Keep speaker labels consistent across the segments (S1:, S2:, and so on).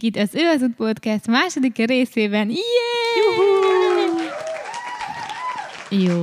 S1: Mindenkit az Ő az Út Podcast második részében. Yeah! Jó.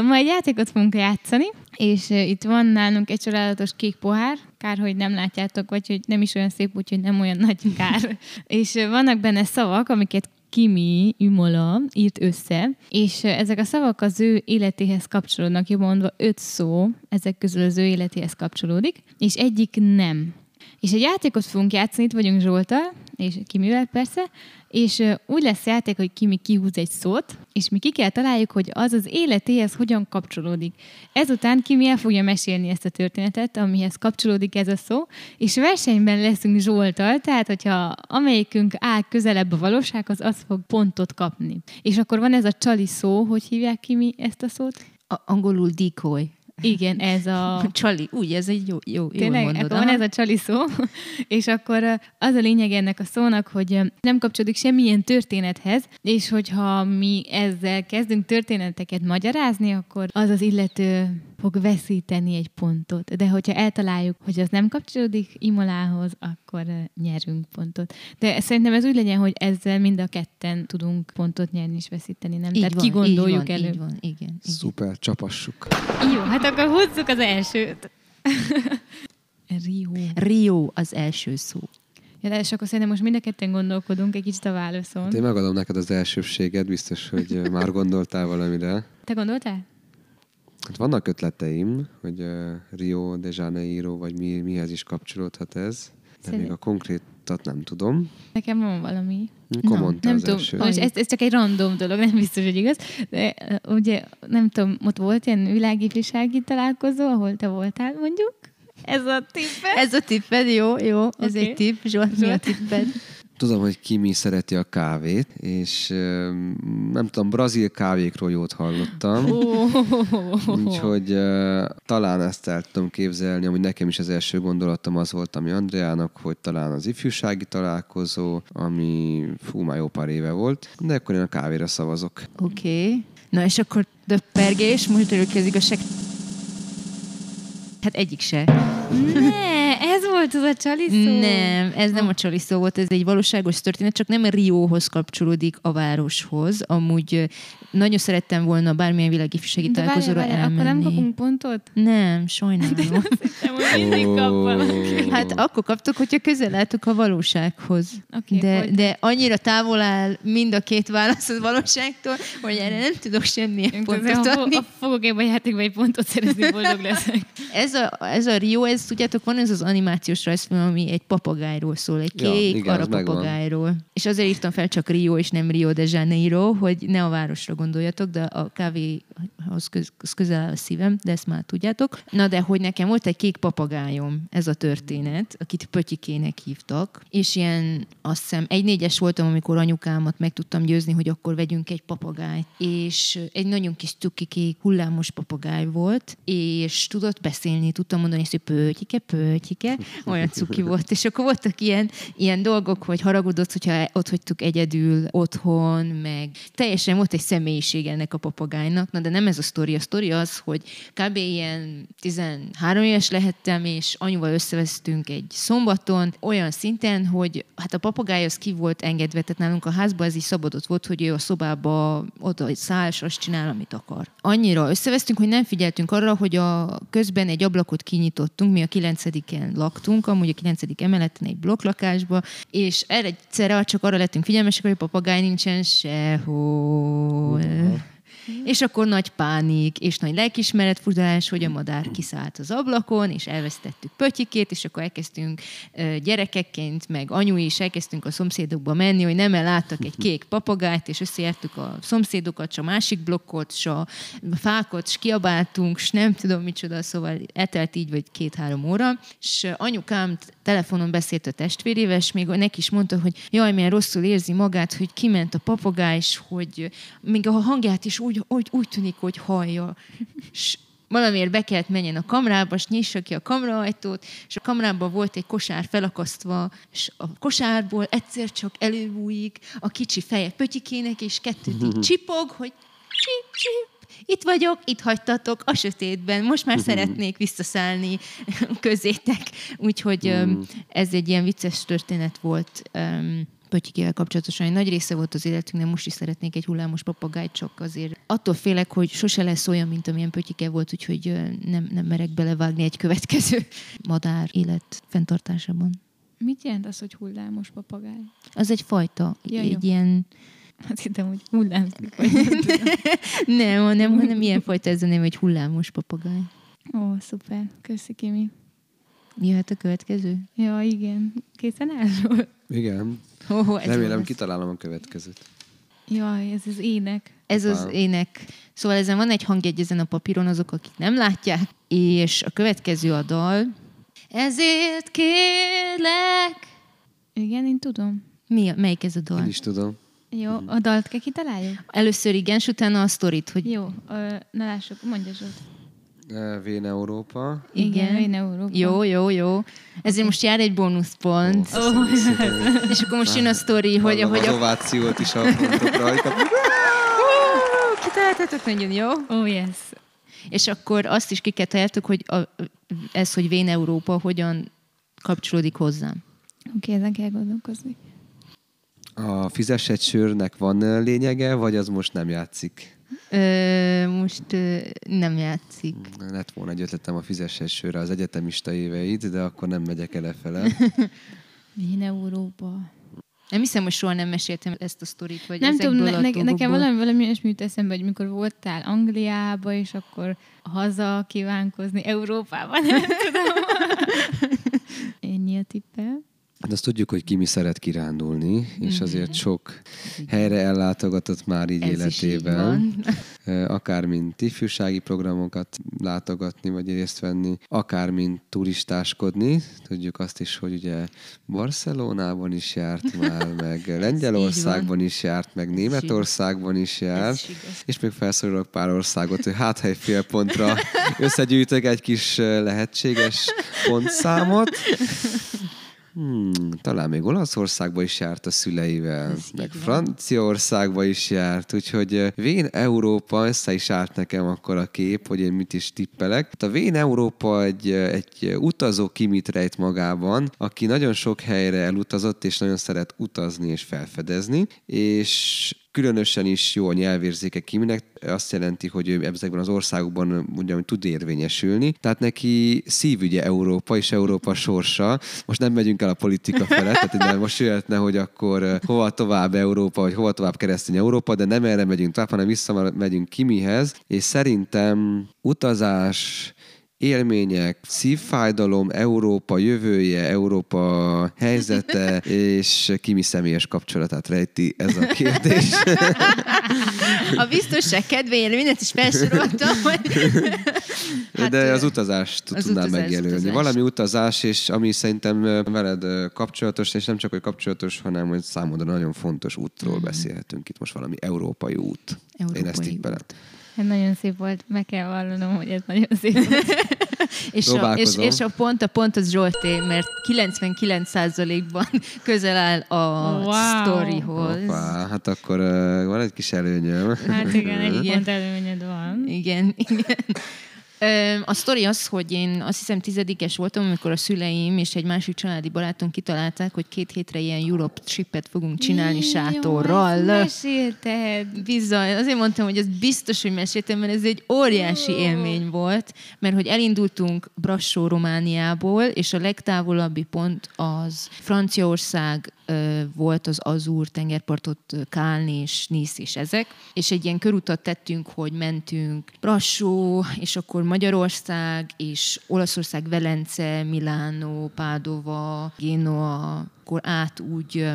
S1: Ma egy játékot fogunk játszani, és itt van nálunk egy csodálatos kék pohár, kár, hogy nem látjátok, vagy hogy nem is olyan szép, úgyhogy nem olyan nagy kár. és vannak benne szavak, amiket Kimi Imola írt össze, és ezek a szavak az ő életéhez kapcsolódnak, jobban mondva öt szó ezek közül az ő életéhez kapcsolódik, és egyik nem. És egy játékot fogunk játszani, itt vagyunk Zsoltal, és Kimivel persze, és úgy lesz játék, hogy Kimi kihúz egy szót, és mi ki kell találjuk, hogy az az életéhez hogyan kapcsolódik. Ezután Kimi el fogja mesélni ezt a történetet, amihez kapcsolódik ez a szó, és versenyben leszünk Zsoltal, tehát hogyha amelyikünk áll közelebb a valósághoz, az fog pontot kapni. És akkor van ez a csali szó, hogy hívják Kimi ezt a szót?
S2: A, angolul decoy.
S1: Igen, ez a...
S2: Csali, úgy, ez egy jó, jó,
S1: Tényleg,
S2: mondod.
S1: akkor van ez a csali szó, és akkor az a lényeg ennek a szónak, hogy nem kapcsolódik semmilyen történethez, és hogyha mi ezzel kezdünk történeteket magyarázni, akkor az az illető fog veszíteni egy pontot. De hogyha eltaláljuk, hogy az nem kapcsolódik Imolához, akkor nyerünk pontot. De szerintem ez úgy legyen, hogy ezzel mind a ketten tudunk pontot nyerni és veszíteni, nem?
S2: Így
S1: Tehát
S2: van,
S1: kigondoljuk
S2: így van,
S1: előbb.
S2: Így van, igen, igen.
S3: Szuper, csapassuk.
S1: Jó, hát akkor húzzuk az elsőt. Rio.
S2: Rio az első szó.
S1: Ja, de és akkor szerintem most mind a ketten gondolkodunk egy kicsit a válaszon.
S3: Hát én megadom neked az elsőbséget, biztos, hogy már gondoltál valamire.
S1: Te gondoltál?
S3: Hát vannak ötleteim, hogy uh, Rio de Janeiro, vagy mi, mihez is kapcsolódhat ez, de
S1: Szerint-
S3: még a konkrétat nem tudom.
S1: Nekem van valami.
S3: Akkor
S2: Na,
S3: mondta
S1: Nem tudom,
S3: első.
S1: most ez, ez csak egy random dolog, nem biztos, hogy igaz. De uh, ugye, nem tudom, ott volt ilyen világifjúsági találkozó, ahol te voltál mondjuk? Ez a tippe?
S2: Ez a tipped, jó, jó, ez
S1: Oké.
S2: egy tipp. Zsolt, mi a
S1: Zsolt.
S2: tipped?
S3: Tudom, hogy Kimi szereti a kávét, és nem tudom, brazil kávékról jót hallottam. Úgyhogy talán ezt el tudom képzelni, hogy nekem is az első gondolatom az volt, ami Andreának, hogy talán az ifjúsági találkozó, ami fú, már jó pár éve volt, de akkor én a kávéra szavazok.
S2: Oké. Okay. Na és akkor döppergés, most előbb az igazság. Hát egyik se.
S1: ne, volt az a csali szó.
S2: Nem, ez nem a csali szó volt, ez egy valóságos történet, csak nem Rióhoz kapcsolódik a városhoz. Amúgy nagyon szerettem volna bármilyen világifjúsági
S1: De várjál,
S2: találkozóra elmenni.
S1: akkor nem kapunk pontot?
S2: Nem, sajnálom.
S1: Hogy mindig kapnak.
S2: Hát akkor kaptuk, hogyha közel álltuk a valósághoz.
S1: Oké,
S2: de,
S1: hogy-
S2: de annyira távol áll mind a két válasz a valóságtól, hogy erre nem tudok semmilyen
S1: Én
S2: pontot adni.
S1: fo- ha fogok ebben a játékban egy pontot szerezni, boldog leszek.
S2: Ez a, ez a Rio, ez tudjátok, van ez az animációs rajzfilm, ami egy papagájról szól, egy
S3: Ja,
S2: kék
S3: igen,
S2: ja,
S3: az megvan.
S2: papagájról. És azért írtam fel csak Rio, és nem Rio de Janeiro, hogy ne a városra gondoljatok, de a kávéhoz köz, közel áll a szívem, de ezt már tudjátok. Na de hogy nekem volt egy kék papagájom, ez a történet, akit Pötyikének hívtak, és ilyen, azt hiszem, egy négyes voltam, amikor anyukámat meg tudtam győzni, hogy akkor vegyünk egy papagájt, és egy nagyon kis cuki kék hullámos papagáj volt, és tudott beszélni, tudtam mondani, hogy pötyike, pötyike, olyan cuki volt, és akkor voltak ilyen, ilyen dolgok, hogy haragudott, hogyha ott hagytuk egyedül otthon, meg teljesen volt egy személyiség ennek a papagájnak, na de nem ez a sztori, a sztori az, hogy kb. ilyen 13 éves lehettem, és anyuval összevesztünk egy szombaton, olyan szinten, hogy hát a papagáj az ki volt engedve, tehát nálunk a házban ez is szabadott volt, hogy ő a szobába oda száll, és azt csinál, amit akar. Annyira összevesztünk, hogy nem figyeltünk arra, hogy a közben egy ablakot kinyitottunk, mi a kilencediken laktunk, amúgy a kilencedik emeleten egy blokklakásba, és erre egyszerre csak arra lettünk figyelmesek, hogy a papagáj nincsen sehol. És akkor nagy pánik, és nagy lelkismeretfurdalás, hogy a madár kiszállt az ablakon, és elvesztettük pötyikét, és akkor elkezdtünk gyerekekként, meg anyu is elkezdtünk a szomszédokba menni, hogy nem láttak egy kék papagájt, és összejártuk a szomszédokat, s a másik blokkot, s a fákot, s kiabáltunk, s nem tudom micsoda, szóval eltelt így vagy két-három óra, és anyukám telefonon beszélt a testvérével, és még neki is mondta, hogy jaj, milyen rosszul érzi magát, hogy kiment a papagáj, és hogy még a hangját is úgy, úgy, úgy tűnik, hogy hallja. És valamiért be kellett menjen a kamrába, és nyissa ki a kamraajtót, és a kamrában volt egy kosár felakasztva, és a kosárból egyszer csak előbújik a kicsi feje pötyikének, és kettőt így csipog, hogy csip, csip, itt vagyok, itt hagytatok a sötétben, most már szeretnék visszaszállni közétek. Úgyhogy mm. ez egy ilyen vicces történet volt pötyikével kapcsolatosan. Egy nagy része volt az életünknek, most is szeretnék egy hullámos papagájt, csak azért attól félek, hogy sose lesz olyan, mint amilyen pötyike volt, úgyhogy nem, nem merek belevágni egy következő madár élet fenntartásában.
S1: Mit jelent az, hogy hullámos papagáj?
S2: Az egy fajta, ja, egy jó. ilyen
S1: Hát hittem, hogy hullámzik.
S2: nem, nem, hanem ilyen fajta ez a név, hogy hullámos papagáj.
S1: Ó, szuper. Köszi, Kimi.
S2: Jöhet a következő?
S1: Ja, igen. Készen áll?
S3: Igen. Oh, Remélem, kitalálom a következőt.
S1: Jaj, ez az ének.
S2: Ez az ének. Szóval ezen van egy hangjegy ezen a papíron, azok, akik nem látják, és a következő a dal. Ezért kérlek.
S1: Igen, én tudom.
S2: Mi, melyik ez a dal?
S3: Én is tudom.
S1: Jó, a dalt kell kitaláljuk?
S2: Először igen, és utána a sztorit, hogy...
S1: Jó, na lássuk, mondja Zsolt.
S3: Vén Európa.
S1: Igen, Vén Európa.
S2: Jó, jó, jó. Ezért most jár egy bónuszpont. Oh, oh, és akkor most jön a sztori, hogy...
S3: hogy az a... ovációt is mondtok rajta.
S2: Kitaláltatok nagyon jó.
S1: Oh, yes.
S2: És akkor azt is kiketeltük, hogy a, ez, hogy Vén Európa hogyan kapcsolódik hozzám.
S1: Oké, okay, ezen kell gondolkozni.
S3: A fizes egy sörnek van lényege, vagy az most nem játszik?
S2: Ö, most ö, nem játszik.
S3: Lett volna egy ötletem a fizes egy sörre az egyetemista éveid, de akkor nem megyek el fele.
S1: Én Európa.
S2: Nem hiszem, hogy soha nem meséltem ezt a sztorit, vagy
S1: Nem tudom, ne, ne, nekem valami, valami olyasmi jut eszembe, hogy mikor voltál Angliába, és akkor haza kívánkozni Európában, nem tudom. Ennyi a tippel.
S3: De azt tudjuk, hogy Kimi szeret kirándulni, és mhm. azért sok helyre ellátogatott már így Ez életében. Így akár mint ifjúsági programokat látogatni, vagy részt venni, akár mint turistáskodni. Tudjuk azt is, hogy ugye Barcelonában is járt már, meg Lengyelországban is járt, meg Németországban is járt, és még felszorulok pár országot, hogy hát, egy fél pontra összegyűjtök egy kis lehetséges pontszámot. Hmm, talán még Olaszországba is járt a szüleivel, Ez meg Franciaországba is járt, úgyhogy Vén Európa, össze is állt nekem akkor a kép, hogy én mit is tippelek. Hát a Vén Európa egy, egy utazó kimit rejt magában, aki nagyon sok helyre elutazott, és nagyon szeret utazni és felfedezni, és különösen is jó a nyelvérzéke Kiminek, azt jelenti, hogy ő ezekben az országokban mondjam, tud érvényesülni. Tehát neki szívügye Európa és Európa sorsa. Most nem megyünk el a politika felett, tehát de most jöhetne, hogy akkor hova tovább Európa, vagy hova tovább keresztény Európa, de nem erre megyünk tovább, hanem vissza megyünk Kimihez, és szerintem utazás, élmények, szívfájdalom, Európa jövője, Európa helyzete, és Kimi személyes kapcsolatát rejti ez a kérdés.
S2: A biztonság kedvéért mindent is felsoroltam.
S3: Hát, De az utazást az tudnám utazás, megjelölni. Utazás. Valami utazás, és ami szerintem veled kapcsolatos, és nem csak, hogy kapcsolatos, hanem hogy számodra nagyon fontos útról mm. beszélhetünk itt most valami európai út. Európai Én ezt így bele.
S1: Hát nagyon szép volt, meg kell vallanom, hogy ez nagyon szép volt.
S2: és, a, és, és a pont, a pont az Zsolté, mert 99%-ban közel áll a wow. sztorihoz.
S3: Hoppá, hát akkor uh, van egy kis előnyöm.
S1: Hát igen, egy pont előnyöd van.
S2: Igen, igen. A sztori az, hogy én azt hiszem tizedikes voltam, amikor a szüleim és egy másik családi barátunk kitalálták, hogy két hétre ilyen Europe tripet fogunk csinálni Jé, sátorral. Jó,
S1: mesélted.
S2: Bizony. Azért mondtam, hogy ez biztos, hogy meséltem, mert ez egy óriási élmény volt, mert hogy elindultunk Brassó, Romániából, és a legtávolabbi pont az Franciaország volt az Azúr tengerpartot Kálni és Nisz és ezek, és egy ilyen körutat tettünk, hogy mentünk Brassó, és akkor Magyarország, és Olaszország, Velence, Milánó, Pádova, Genoa, akkor át úgy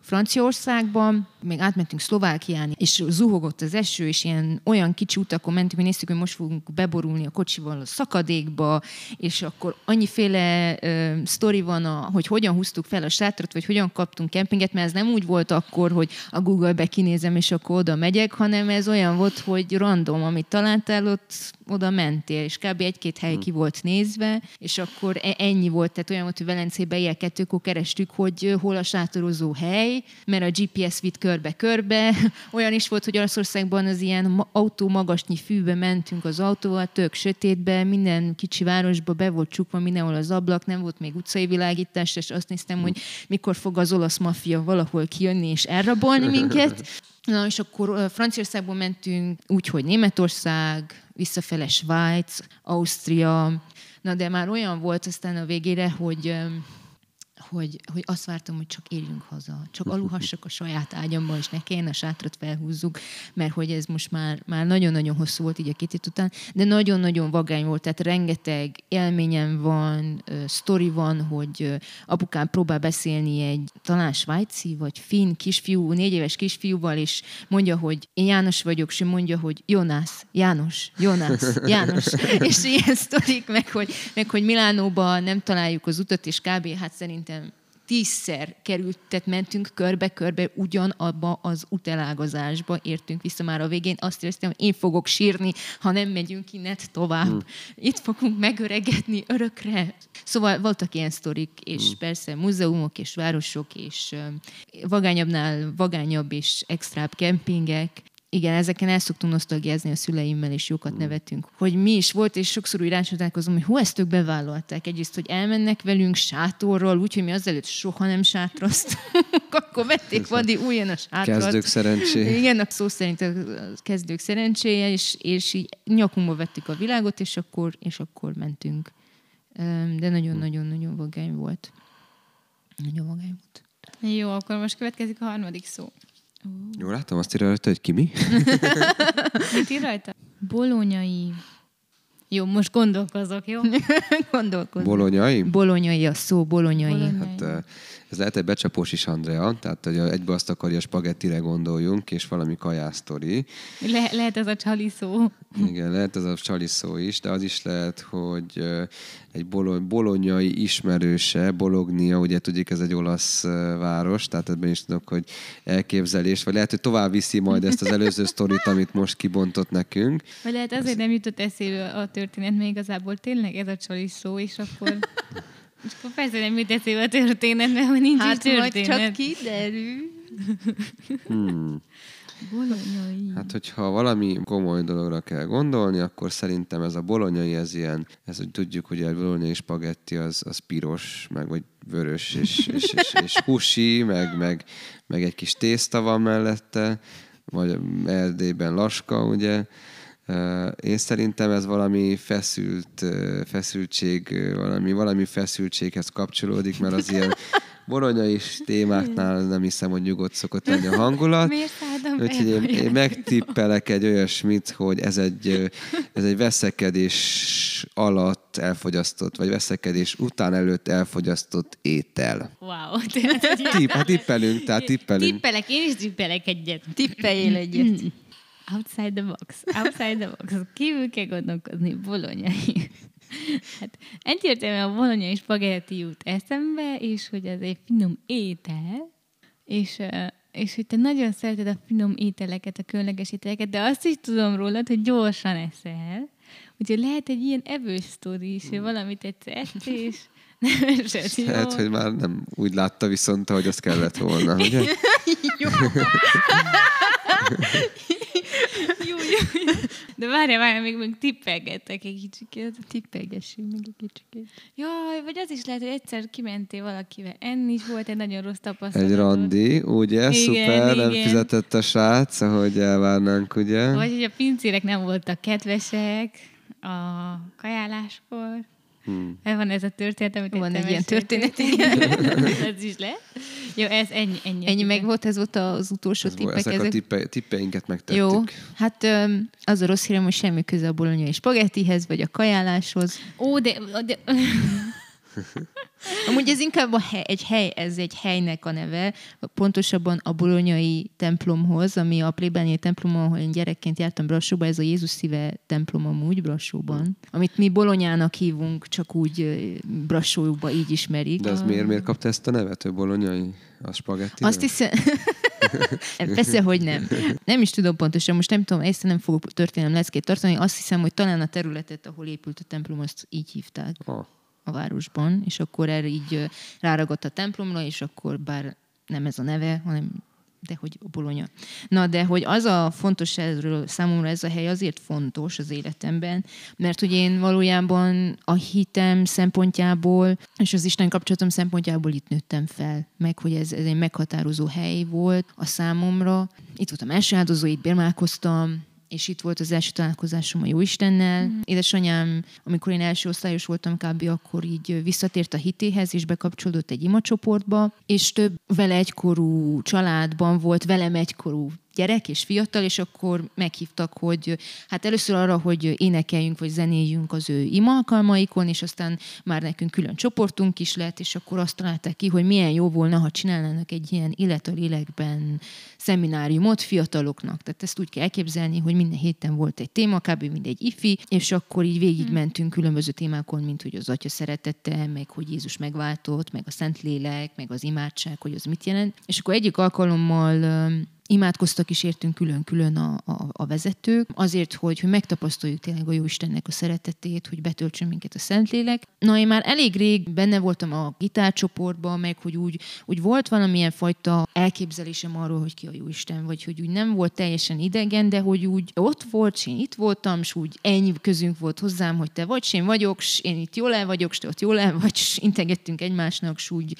S2: Franciaországban, még átmentünk Szlovákián, és zuhogott az eső, és ilyen olyan kicsi utakon mentünk, hogy néztük, hogy most fogunk beborulni a kocsival a szakadékba, és akkor annyiféle uh, sztori van, a, hogy hogyan húztuk fel a sátrat, vagy hogyan kaptunk kempinget, mert ez nem úgy volt akkor, hogy a Google-be kinézem, és akkor oda megyek, hanem ez olyan volt, hogy random, amit találtál, ott oda mentél, és kb. egy-két hely ki volt nézve, és akkor e- ennyi volt, tehát olyan volt, hogy Velencébe ilyen kettőkor kerestük, hogy hol a sátorozó hely, mert a GPS vitt körbe-körbe. Olyan is volt, hogy Olaszországban az ilyen autó magasnyi fűbe mentünk az autóval, tök sötétbe, minden kicsi városba be volt csukva mindenhol az ablak, nem volt még utcai világítás, és azt néztem, hogy mikor fog az olasz maffia valahol kijönni és elrabolni minket. Na, és akkor Franciaországból mentünk úgy, hogy Németország, visszafele Svájc, Ausztria, na de már olyan volt aztán a végére, hogy hogy, hogy azt vártam, hogy csak érjünk haza, csak aludhassak a saját ágyamban, és ne kelljen a sátrat felhúzzuk, mert hogy ez most már, már nagyon-nagyon hosszú volt így a két után, de nagyon-nagyon vagány volt, tehát rengeteg élményem van, sztori van, hogy apukám próbál beszélni egy talán svájci vagy finn kisfiú, négy éves kisfiúval, és mondja, hogy én János vagyok, és mondja, hogy Jonas, János, Jonas, János, és ilyen sztorik, meg hogy, meg hogy Milánóba nem találjuk az utat, és kb. hát szerintem tízszer került, tehát mentünk körbe-körbe ugyanabba az utelágazásba, értünk vissza már a végén. Azt éreztem, hogy én fogok sírni, ha nem megyünk innen tovább. Hmm. Itt fogunk megöregedni örökre. Szóval voltak ilyen sztorik, és hmm. persze múzeumok és városok, és vagányabbnál vagányabb és extrább kempingek, igen, ezeken el szoktunk nosztalgiázni a szüleimmel, és jókat nevetünk, hogy mi is volt, és sokszor úgy rácsodálkozom, hogy hú, ezt ők bevállalták. Egyrészt, hogy elmennek velünk sátorral, úgyhogy mi azelőtt soha nem sátroztunk, akkor vették Vadi újjan a sátrat.
S3: Kezdők szerencsé.
S2: Igen, a szó szerint a kezdők szerencséje, és, és így nyakunkba vettük a világot, és akkor, és akkor mentünk. De nagyon-nagyon-nagyon vagány volt. Nagyon vagány volt.
S1: Jó, akkor most következik a harmadik szó.
S3: Jó, látom azt írja rajta, hogy ki mi.
S1: Mit ír rajta? Bolonyai. Jó, most gondolkozok, jó?
S2: Gondolkozom.
S3: Bolonyai?
S2: Bolonyai a szó, bolonyai.
S1: Bolonyai.
S3: Hát ez lehet egy becsapós is, Andrea, tehát hogy egybe azt akarja, a spagettire gondoljunk, és valami kajásztori.
S1: Le- lehet ez a csali szó.
S3: Igen, lehet ez a csali szó is, de az is lehet, hogy egy bolony, bolonyai ismerőse, Bolognia, ugye tudjuk, ez egy olasz város, tehát ebben is tudok, hogy elképzelés, vagy lehet, hogy tovább viszi majd ezt az előző sztorit, amit most kibontott nekünk.
S1: Vagy lehet azért nem jutott eszébe a történet, mert igazából tényleg ez a csali szó, és akkor... És akkor persze nem jut eszébe a történet, mert hogy nincs
S2: Hát
S1: is történet.
S2: csak kiderül.
S3: Hmm.
S1: Bolonyai.
S3: Hát, hogyha valami komoly dologra kell gondolni, akkor szerintem ez a bolonyai, ez ilyen, ez, hogy tudjuk, hogy a bolonyai spagetti az, az piros, meg vagy vörös, és, és, és, és húsi, meg, meg, meg egy kis tészta van mellette, vagy Erdélyben laska, ugye. Én szerintem ez valami feszült, feszültség, valami, valami feszültséghez kapcsolódik, mert az ilyen bolonyai témáknál nem hiszem, hogy nyugodt szokott lenni a hangulat.
S1: Miért
S3: Úgyhogy én, én megtippelek egy olyasmit, hogy ez egy, ez egy veszekedés alatt elfogyasztott, vagy veszekedés után előtt elfogyasztott étel.
S1: Wow.
S3: Tipp, hát tippelünk, tehát tippelünk.
S1: Tippelek, én is tippelek egyet.
S2: Tippeljél egyet.
S1: Outside the box. Outside the box. Kívül kell gondolkozni. Bolonyai. Hát egyértelműen a bolonyai spagetti jut eszembe, és hogy ez egy finom étel, és, és hogy te nagyon szereted a finom ételeket, a különleges ételeket, de azt is tudom rólad, hogy gyorsan eszel. Úgyhogy lehet egy ilyen evős sztori is, hogy valamit egyszer és nem esett jól.
S3: Lehet, hogy már nem úgy látta viszont, hogy azt kellett volna, ugye?
S1: Jó. De várjál, várjál, még, még tippelgettek egy kicsikét.
S2: Tippelgessünk meg egy kicsit.
S1: Jaj, vagy az is lehet, hogy egyszer kimentél valakivel enni, és volt egy nagyon rossz tapasztalat.
S3: Egy randi, ugye?
S1: Igen,
S3: Szuper, nem
S1: igen.
S3: fizetett a srác, ahogy elvárnánk, ugye?
S1: Vagy hogy a pincérek nem voltak kedvesek a kajáláskor.
S3: Hmm.
S1: Ez van ez a történet, amit
S2: Van egy ilyen történet,
S1: ez is lehet. Jó, ez ennyi. Ennyi,
S2: Ennyi meg volt, ez volt az utolsó
S3: Ez,
S2: tippek.
S3: ezek a
S2: Ezek...
S3: tippe, tippeinket megtettük.
S2: Jó, hát az a rossz hírem, hogy semmi köze a bolonyai spagettihez, vagy a kajáláshoz.
S1: Ó, de, de
S2: Amúgy ez inkább a hely, egy hely, ez egy helynek a neve, pontosabban a bolonyai templomhoz, ami a plébániai templom, ahol én gyerekként jártam Brassóba, ez a Jézus szíve templom amúgy Brassóban, amit mi Bolonyának hívunk, csak úgy Brassóba így ismerik.
S3: De az miért, miért kapta ezt a nevet, hogy bolonyai? A spagetti?
S2: Azt hiszem... Persze, hogy nem. Nem is tudom pontosan, most nem tudom, ezt nem fogok történelem leckét tartani. Azt hiszem, hogy talán a területet, ahol épült a templom, azt így hívták. Oh a városban, és akkor erre így ráragadt a templomra, és akkor bár nem ez a neve, hanem de hogy Bolonya. Na, de hogy az a fontos erről számomra ez a hely azért fontos az életemben, mert hogy én valójában a hitem szempontjából és az Isten kapcsolatom szempontjából itt nőttem fel, meg hogy ez, ez egy meghatározó hely volt a számomra. Itt voltam első áldozó, itt bérmálkoztam, és itt volt az első találkozásom a Jóistennel. Mm. Édesanyám, amikor én első osztályos voltam kb., akkor így visszatért a hitéhez, és bekapcsolódott egy imacsoportba, és több vele egykorú családban volt velem egykorú gyerek és fiatal, és akkor meghívtak, hogy hát először arra, hogy énekeljünk vagy zenéljünk az ő ima alkalmaikon, és aztán már nekünk külön csoportunk is lett, és akkor azt találták ki, hogy milyen jó volna, ha csinálnának egy ilyen élet a lélekben szemináriumot fiataloknak. Tehát ezt úgy kell elképzelni, hogy minden héten volt egy téma, kb. mindegy ifi, és akkor így végigmentünk különböző témákon, mint hogy az Atya szeretete, meg hogy Jézus megváltott, meg a Szentlélek, meg az imádság, hogy az mit jelent. És akkor egyik alkalommal imádkoztak is értünk külön-külön a, a, a vezetők, azért, hogy, hogy megtapasztaljuk tényleg a Jóistennek a szeretetét, hogy betöltsön minket a Szentlélek. Na, én már elég rég benne voltam a gitárcsoportban, meg hogy úgy, úgy volt valamilyen fajta elképzelésem arról, hogy ki a Jóisten, vagy hogy úgy nem volt teljesen idegen, de hogy úgy ott volt, és én itt voltam, és úgy ennyi közünk volt hozzám, hogy te vagy, én vagyok, és én itt jól el vagyok, és te ott jól el vagy, és integettünk egymásnak, és úgy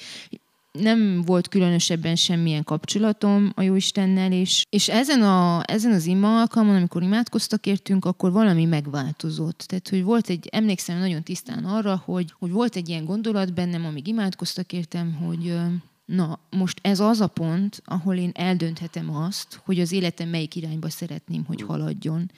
S2: nem volt különösebben semmilyen kapcsolatom a Jóistennel, és, és ezen, a, ezen az ima alkalmon, amikor imádkoztak értünk, akkor valami megváltozott. Tehát, hogy volt egy, emlékszem nagyon tisztán arra, hogy, hogy volt egy ilyen gondolat bennem, amíg imádkoztak értem, hogy na, most ez az a pont, ahol én eldönthetem azt, hogy az életem melyik irányba szeretném, hogy haladjon.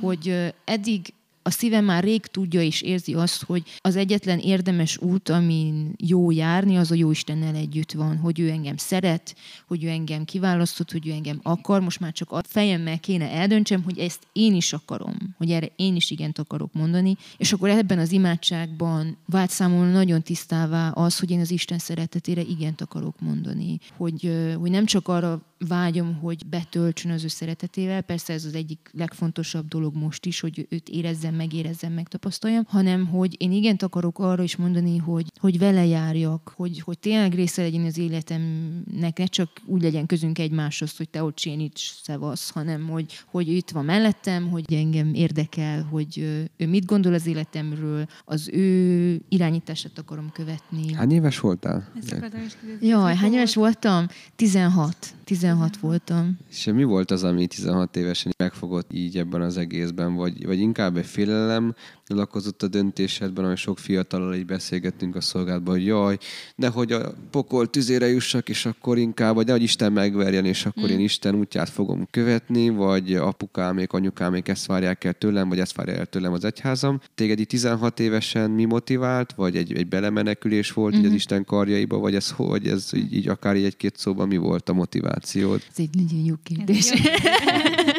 S2: Hogy eddig a szívem már rég tudja és érzi azt, hogy az egyetlen érdemes út, amin jó járni, az a jó Istennel együtt van, hogy ő engem szeret, hogy ő engem kiválasztott, hogy ő engem akar. Most már csak a fejemmel kéne eldöntsem, hogy ezt én is akarom, hogy erre én is igent akarok mondani. És akkor ebben az imádságban vált számomra nagyon tisztává az, hogy én az Isten szeretetére igent akarok mondani. Hogy, hogy nem csak arra vágyom, hogy betöltsön az ő szeretetével. Persze ez az egyik legfontosabb dolog most is, hogy őt érezzem, megérezzem, megtapasztaljam, hanem hogy én igent akarok arra is mondani, hogy, hogy vele járjak, hogy, hogy tényleg része legyen az életemnek, ne csak úgy legyen közünk egymáshoz, hogy te ott nincs szevasz, hanem hogy, hogy itt van mellettem, hogy engem érdekel, hogy ő mit gondol az életemről, az ő irányítását akarom követni.
S3: Hány éves voltál?
S2: Jaj, hány éves voltam? 16. 16 voltam.
S3: És mi volt az, ami 16 évesen megfogott így ebben az egészben? Vagy, vagy inkább egy félelem lakozott a döntésedben, ami sok fiatalal így beszélgettünk a szolgálatban, hogy jaj, nehogy a pokol tüzére jussak, és akkor inkább, vagy nehogy Isten megverjen, és akkor mm. én Isten útját fogom követni, vagy apukámék, anyukámék ezt várják el tőlem, vagy ezt várja el tőlem az egyházam. Téged így 16 évesen mi motivált, vagy egy, egy belemenekülés volt mm-hmm. így az mhm. Isten karjaiba, vagy ez hogy, ez így, így akár így egy-két szóban mi volt a motivációd?
S2: Ez egy nagyon jó kérdés.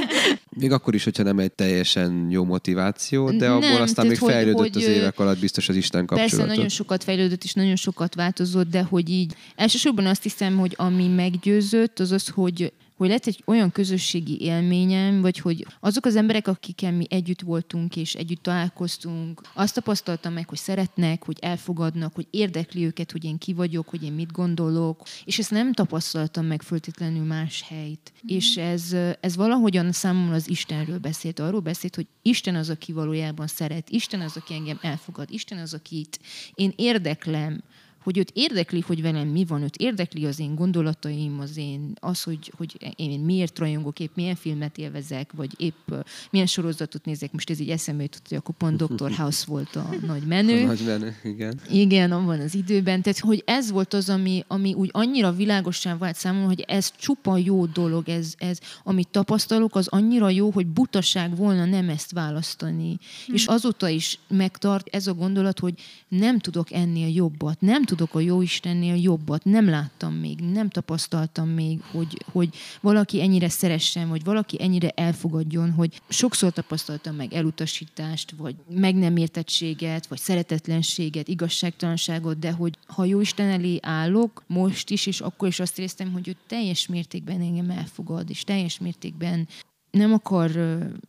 S3: Még akkor is, hogyha nem egy teljesen jó motiváció, de abból nem, aztán még fejlődött hogy, az évek alatt biztos az Isten kapcsolatot.
S2: Persze nagyon sokat fejlődött, és nagyon sokat változott, de hogy így elsősorban azt hiszem, hogy ami meggyőzött, az az, hogy hogy lett egy olyan közösségi élményem, vagy hogy azok az emberek, akikkel mi együtt voltunk és együtt találkoztunk, azt tapasztaltam meg, hogy szeretnek, hogy elfogadnak, hogy érdekli őket, hogy én ki vagyok, hogy én mit gondolok, és ezt nem tapasztaltam meg föltétlenül más helyt. Mm. És ez, ez valahogyan számomra az Istenről beszélt, arról beszélt, hogy Isten az, aki valójában szeret, Isten az, aki engem elfogad, Isten az, akit én érdeklem, hogy őt érdekli, hogy velem mi van, őt érdekli az én gondolataim, az én, az, hogy, hogy én miért rajongok, épp milyen filmet élvezek, vagy épp milyen sorozatot nézek. Most ez így eszembe jutott, hogy akkor pont Dr. House volt a nagy menő.
S3: A nagy menő, igen.
S2: Igen, abban az időben. Tehát, hogy ez volt az, ami, ami úgy annyira világosan vált számomra, hogy ez csupa jó dolog, ez, ez, amit tapasztalok, az annyira jó, hogy butaság volna nem ezt választani. Hmm. És azóta is megtart ez a gondolat, hogy nem tudok ennél jobbat, nem tudok a Jóistennél jobbat, nem láttam még, nem tapasztaltam még, hogy, hogy valaki ennyire szeressen, vagy valaki ennyire elfogadjon, hogy sokszor tapasztaltam meg elutasítást, vagy meg nem értettséget, vagy szeretetlenséget, igazságtalanságot, de hogy ha Jóisten elé állok, most is, és akkor is azt éreztem, hogy ő teljes mértékben engem elfogad, és teljes mértékben nem akar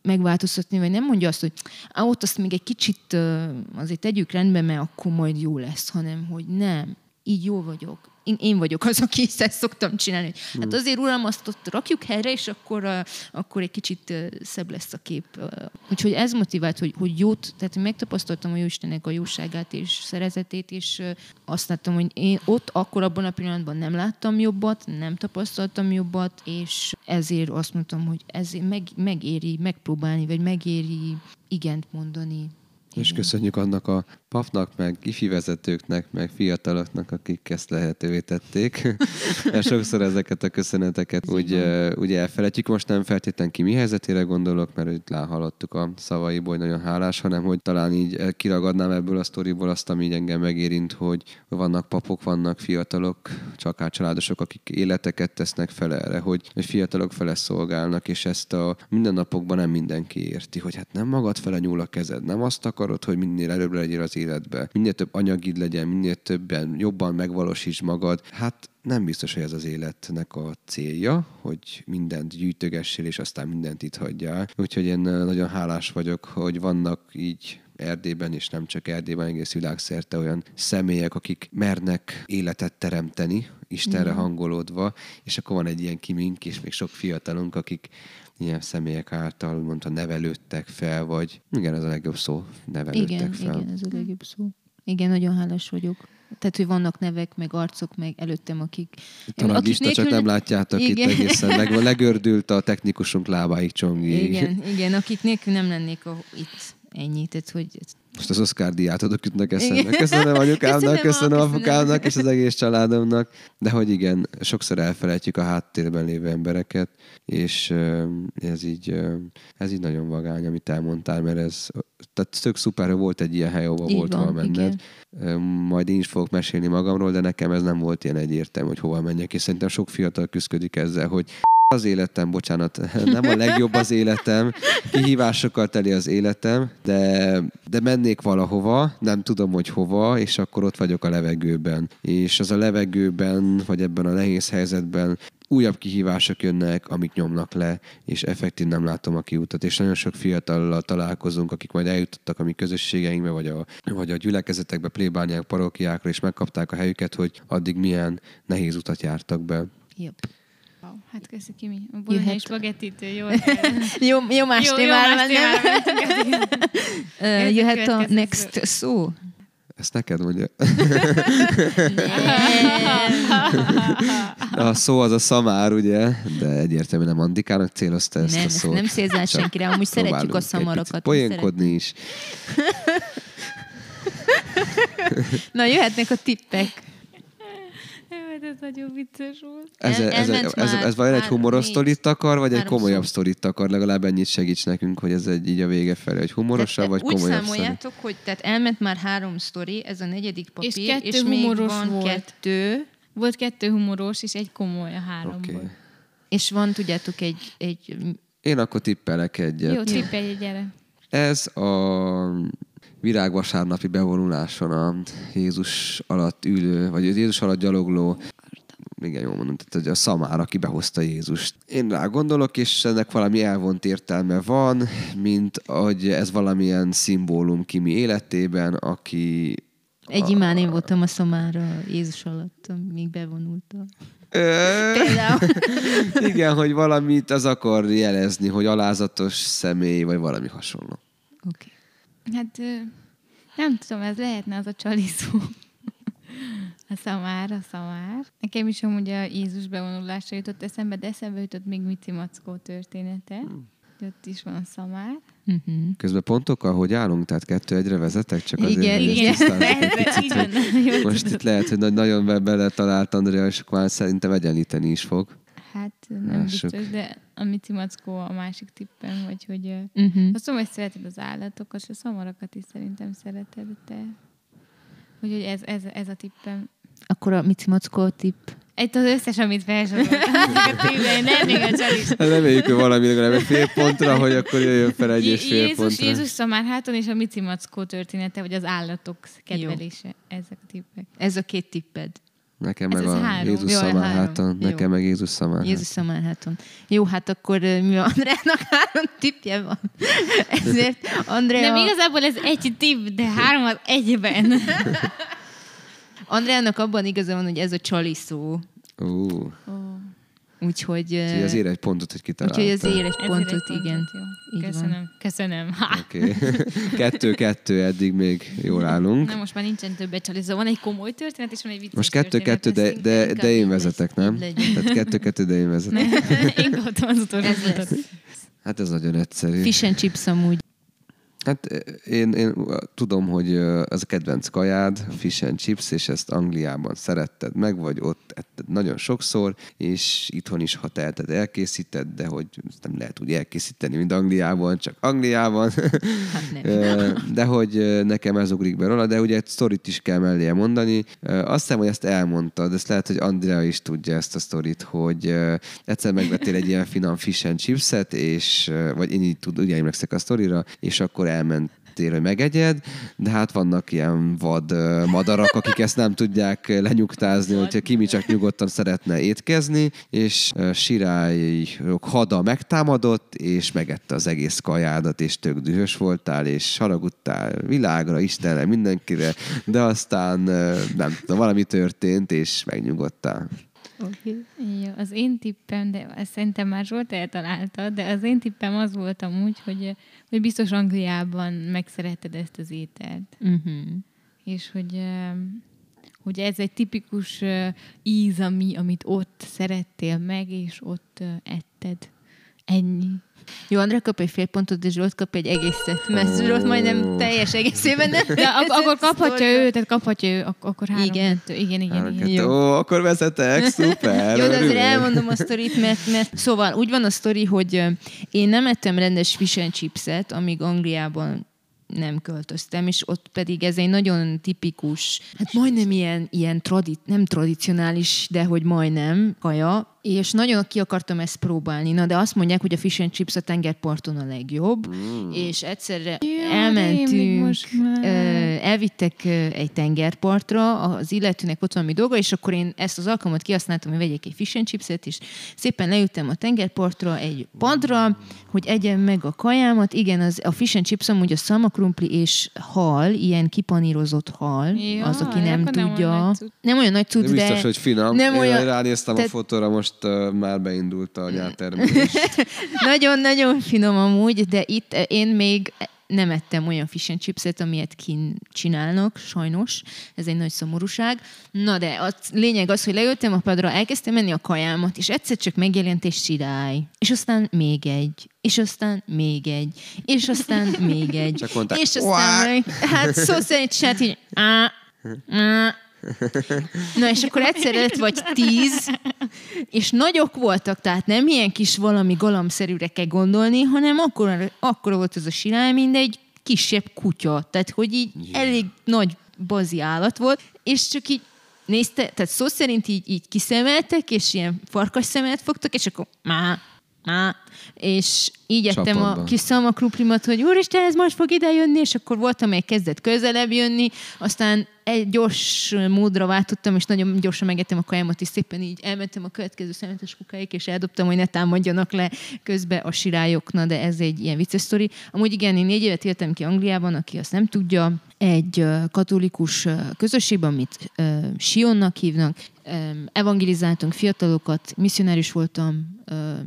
S2: megváltoztatni, vagy nem mondja azt, hogy á, ott azt még egy kicsit azért tegyük rendbe, mert akkor majd jó lesz, hanem hogy nem, így jó vagyok, én, én vagyok az, aki ezt szoktam csinálni. Hogy, hát hmm. azért, uram, azt ott rakjuk helyre, és akkor, uh, akkor egy kicsit uh, szebb lesz a kép. Uh, úgyhogy ez motivált, hogy, hogy jót, tehát megtapasztaltam a Jóistennek a jóságát és szeretetét, és uh, azt láttam, hogy én ott akkor abban a pillanatban nem láttam jobbat, nem tapasztaltam jobbat, és ezért azt mondtam, hogy ezért meg, megéri megpróbálni, vagy megéri igent mondani
S3: és köszönjük annak a papnak, meg ifi vezetőknek, meg fiataloknak, akik ezt lehetővé tették. Mert sokszor ezeket a köszöneteket úgy, úgy elfelejtjük. Most nem feltétlen ki mi helyzetére gondolok, mert itt hallottuk a szavaiból, hogy nagyon hálás, hanem hogy talán így kiragadnám ebből a sztoriból azt, ami így engem megérint, hogy vannak papok, vannak fiatalok, csak családosok, akik életeket tesznek fel erre, hogy, hogy fiatalok fele szolgálnak, és ezt a mindennapokban nem mindenki érti, hogy hát nem magad fele nyúl a kezed, nem azt akarod, hogy minél előbb legyél az életbe, minél több anyagid legyen, minél többen jobban megvalósíts magad. Hát nem biztos, hogy ez az életnek a célja, hogy mindent gyűjtögessél, és aztán mindent itt hagyjál. Úgyhogy én nagyon hálás vagyok, hogy vannak így Erdélyben, és nem csak Erdélyben, egész világszerte olyan személyek, akik mernek életet teremteni, Istenre mm. hangolódva, és akkor van egy ilyen kimink, és még sok fiatalunk, akik ilyen személyek által úgymond, nevelődtek fel, vagy igen, ez a legjobb szó, nevelődtek
S2: igen,
S3: fel.
S2: Igen, ez a legjobb szó. Igen, nagyon hálás vagyok. Tehát, hogy vannak nevek, meg arcok, meg előttem, akik...
S3: Itt a nagy lista, nélkül... csak nem látjátok igen. itt egészen. Meg, legördült a technikusunk lábáig csongi.
S2: Igen, igen, akik nélkül nem lennék a, itt ennyi. Tehát, hogy
S3: most az Oscar díját adok jutnak eszembe. Köszönöm anyukámnak, köszönöm apukámnak és az egész családomnak. De hogy igen, sokszor elfelejtjük a háttérben lévő embereket, és ez így, ez így nagyon vagány, amit elmondtál, mert ez tehát tök szuper, hogy volt egy ilyen hely, ahol volt hova menned. Igen. Majd én is fogok mesélni magamról, de nekem ez nem volt ilyen egyértelmű, hogy hova menjek, és szerintem sok fiatal küzdik ezzel, hogy az életem, bocsánat, nem a legjobb az életem, kihívásokkal teli az életem, de, de mennék valahova, nem tudom, hogy hova, és akkor ott vagyok a levegőben. És az a levegőben, vagy ebben a nehéz helyzetben újabb kihívások jönnek, amik nyomnak le, és effektív nem látom a kiutat. És nagyon sok fiatallal találkozunk, akik majd eljutottak a mi közösségeinkbe, vagy a, vagy a gyülekezetekbe, plébániák, parókiákra, és megkapták a helyüket, hogy addig milyen nehéz utat jártak be.
S2: Yep.
S1: Hát köszi Kimi. A bolonyai spagettit jól
S2: jó, jó más jó, témára uh, jöhet a next szó?
S3: Ezt neked mondja. a szó az a szamár, ugye? De egyértelműen nem Andikának célozta ezt
S2: nem,
S3: a szót.
S2: Nem célzál senkire, amúgy szeretjük a szamarokat.
S3: Poénkodni is.
S2: Na, jöhetnek a tippek
S1: ez nagyon vicces volt.
S3: Ez, El, ez, ez, ez, ez vajon egy humoros sztorit akar, vagy egy komolyabb sztorit akar? Legalább ennyit segíts nekünk, hogy ez egy így a vége felé, hogy humorosabb, vagy komolyabb
S2: Úgy számoljátok, hogy tehát elment már három sztori, ez a negyedik papír,
S1: és, kettő
S2: és még van volt. kettő.
S1: Volt kettő humoros, és egy komoly a háromból. Okay.
S2: És van, tudjátok, egy, egy...
S3: Én akkor tippelek egyet.
S1: Jó, tippelj egy, gyere.
S3: Ez a virágvasárnapi bevonuláson a Jézus alatt ülő, vagy Jézus alatt gyalogló igen, jól mondom, tehát hogy a szamár, aki behozta Jézust. Én rá gondolok, és ennek valami elvont értelme van, mint hogy ez valamilyen szimbólum Kimi életében, aki...
S2: Egy imán én voltam a szamára Jézus alatt, még bevonultam.
S3: Igen, hogy valamit az akar jelezni, hogy alázatos személy, vagy valami hasonló.
S2: Oké.
S1: Okay. Hát nem tudom, ez lehetne az a csali szó. A szamár, a szamár. Nekem is amúgy a Jézus bevonulásra jutott eszembe, de eszembe jutott még Mici Mackó története. Hmm. Ott is van a szamár.
S2: Uh-huh.
S3: Közben pontokkal, hogy állunk, tehát kettő egyre vezetek, csak azért,
S2: Igen,
S3: hogy
S1: igen.
S3: egy picit,
S1: Igen,
S3: hogy most
S1: tudod.
S3: itt lehet, hogy nagy- nagyon be- bele talált Andrea, és akkor már szerintem egyenlíteni is fog.
S1: Hát nem
S3: Lássuk.
S1: biztos, de a Mici Mackó a másik tippem, vagy hogy...
S2: Uh-huh.
S1: Azt tudom, hogy szereted az állatokat, és a szamarakat is szerintem szereted, te. Úgyhogy ez, ez, ez a tippem.
S2: Akkor a Mici Mackó tipp.
S1: Egy az összes, amit felsoroltam. nem még a csalis.
S3: Hát reméljük, hogy valami legalább egy fél pontra, hogy akkor jöjjön fel egy és fél
S1: Jézus,
S3: pontra.
S1: Jézus szamárháton és a Mici Mackó története, vagy az állatok kedvelése. Ezek a tippek.
S2: Ez a két tipped.
S3: Nekem
S1: Ez
S3: meg
S1: az
S3: a
S1: három.
S3: Jézus szamárháton. Nekem meg Jézus szamárháton.
S2: Jézus Szamárháton. Jó, hát akkor mi Andreának három tippje van. Ezért Andrea,
S1: Nem, igazából ez egy tipp, de három az egyben.
S2: Andreának abban igaza van, hogy ez a csali szó.
S3: Ú,
S1: Ó,
S2: Úgyhogy,
S3: úgyhogy azért egy pontot, hogy kitalálta.
S2: úgyhogy az ér egy pontot,
S1: egy
S2: igen.
S1: Jó.
S2: Így van.
S1: Köszönöm. Köszönöm. Ha.
S3: Oké. Kettő-kettő, eddig még jól állunk.
S1: Na most már nincsen többet csalizó. Van egy komoly történet, és van egy vicces
S3: Most kettő-kettő, de, de, de én vezetek, nem?
S2: legyen.
S3: Tehát kettő-kettő, de én vezetek.
S1: Én kaptam az utolsó.
S3: Hát ez nagyon egyszerű.
S2: Fish and chips amúgy.
S3: Hát én, én tudom, hogy ö, ez a kedvenc kajád, fish and chips, és ezt Angliában szeretted meg, vagy ott etted nagyon sokszor, és itthon is, ha teheted, elkészíted, de hogy nem lehet úgy elkészíteni, mint Angliában, csak Angliában.
S2: Hát nem.
S3: De hogy nekem ez ugrik be róla, de ugye egy sztorit is kell mellé mondani. Azt hiszem, hogy ezt elmondtad, ezt lehet, hogy Andrea is tudja ezt a sztorit, hogy egyszer megvettél egy ilyen finom fish and chipset, és, vagy én így tud, ugye emlékszek a sztorira, és akkor elmentél, hogy megegyed, de hát vannak ilyen vad madarak, akik ezt nem tudják lenyugtázni, hogyha Kimi csak nyugodtan szeretne étkezni, és sirályok hada megtámadott, és megette az egész kajádat, és tök dühös voltál, és haragudtál világra, Istenre, mindenkire, de aztán nem tudom, valami történt, és megnyugodtál.
S2: Okay.
S1: Jó, az én tippem, de ezt szerintem már Zsolt eltalálta, de az én tippem az volt amúgy, hogy, hogy biztos Angliában megszeretted ezt az ételt.
S2: Uh-huh.
S1: És hogy, hogy ez egy tipikus íz, ami, amit ott szerettél meg, és ott etted. Ennyi.
S2: Jó, Andrea kap egy fél pontot, de Zsolt kap egy egészet, mert Zsolt majdnem teljes egészében nem.
S1: De ak- akkor kaphatja ő, tehát kaphatja ő, ak- akkor három
S2: Igen.
S1: kettő. Igen, igen,
S3: Három,
S1: igen.
S3: kettő.
S2: Jó.
S3: Ó, akkor vezetek, szuper!
S2: Jó, de azért elmondom a sztorit, mert, mert szóval úgy van a sztori, hogy én nem ettem rendes fish and chipset, amíg Angliában nem költöztem, és ott pedig ez egy nagyon tipikus, hát majdnem ilyen, ilyen tradi- nem tradicionális, de hogy majdnem kaja, és nagyon ki akartam ezt próbálni. Na, de azt mondják, hogy a fish and chips a tengerparton a legjobb, mm. és egyszerre
S1: rémlik
S2: elmentünk,
S1: most már.
S2: ö, elvittek egy tengerpartra, az illetőnek ott valami dolga, és akkor én ezt az alkalmat kihasználtam, hogy vegyek egy fish and chipset, és szépen leültem a tengerpartra egy padra, hogy egyem meg a kajámat. Igen, az, a fish and chips amúgy a szalmakrumpli és hal, ilyen kipanírozott hal,
S1: Ja,
S2: az, aki nem
S1: akkor nem olyan
S2: tudja. Nem olyan nagy cucc, de...
S3: biztos, hogy finom.
S2: Nem
S3: Én
S2: olyan-
S3: ránéztem
S2: tehát-
S3: a fotóra, most uh, már beindult a nyártermelés.
S2: Nagyon-nagyon finom amúgy, de itt én még nem ettem olyan fish and chipset, amilyet kin csinálnak, sajnos. Ez egy nagy szomorúság. Na de a lényeg az, hogy leültem a padra, elkezdtem menni a kajámat, és egyszer csak megjelent egy sirály. És aztán még egy. És aztán még egy. És aztán még egy.
S3: Csak mondták,
S2: és aztán meg, hát szó szerint csinált, így á, á. Na és akkor egyszer lett vagy tíz, és nagyok voltak, tehát nem ilyen kis valami galamszerűre kell gondolni, hanem akkor, akkor volt ez a sirály, mint egy kisebb kutya. Tehát, hogy így elég nagy bazi állat volt, és csak így nézte, tehát szó szerint így, így kiszemeltek, és ilyen farkas szemet fogtak, és akkor má, má, és így ettem a kis szalmakruplimat, hogy úristen, ez most fog ide jönni, és akkor voltam, amely kezdett közelebb jönni, aztán egy gyors módra váltottam, és nagyon gyorsan megettem a kajámat, és szépen így elmentem a következő szemetes kukáig, és eldobtam, hogy ne támadjanak le közbe a sirályokna, de ez egy ilyen vicces sztori. Amúgy igen, én négy évet éltem ki Angliában, aki azt nem tudja, egy katolikus közösségben, amit Sionnak hívnak, evangelizáltunk fiatalokat, misszionárius voltam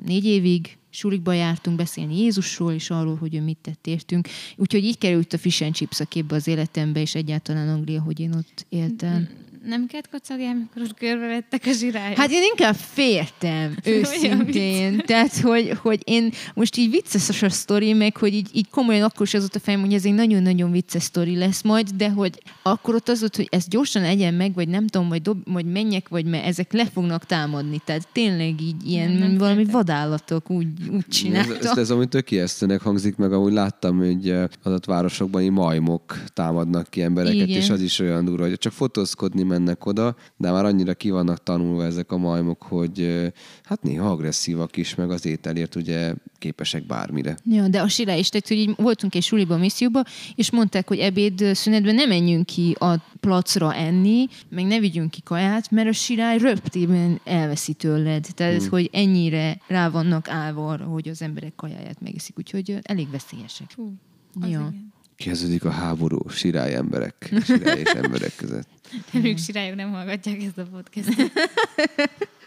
S2: négy évig, sulikba jártunk beszélni Jézusról, és arról, hogy ő mit tett értünk. Úgyhogy így került a fish and chips a képbe az életembe, és egyáltalán Anglia, hogy én ott éltem.
S1: Nem kellett kocagjál, amikor ott körbevettek a zsirályok?
S2: Hát én inkább féltem, őszintén. Tehát, hogy, hogy én most így vicces a sztori, meg hogy így, így komolyan akkor is az ott a fejem, hogy ez egy nagyon-nagyon vicces sztori lesz majd, de hogy akkor ott az volt, hogy ezt gyorsan egyen meg, vagy nem tudom, vagy, dob, vagy menjek, vagy mert ezek le fognak támadni. Tehát tényleg így ilyen
S1: Nem, nem
S2: valami
S1: féltek.
S2: vadállatok úgy, úgy
S3: Ez,
S2: csináltak.
S3: ez, ez ami tök ijesztőnek hangzik meg, ahogy láttam, hogy eh, adott városokban így majmok támadnak ki embereket,
S2: Igen.
S3: és az is olyan durva, hogy csak fotózkodni mennek oda, de már annyira ki vannak tanulva ezek a majmok, hogy hát néha agresszívak is, meg az ételért ugye képesek bármire.
S2: Ja, de a sirály is, tehát, hogy így voltunk egy suliba, misszióba, és mondták, hogy ebéd szünetben nem menjünk ki a placra enni, meg ne vigyünk ki kaját, mert a sirály röptében elveszi tőled. Tehát, hmm. hogy ennyire rá vannak állva arra, hogy az emberek kajáját megeszik, úgyhogy elég veszélyesek.
S1: Hú, az
S2: Ja.
S1: igen.
S3: Kezdődik a háború sirály emberek, sirály és emberek között.
S1: Ők sirályok nem hallgatják ezt a podcastot.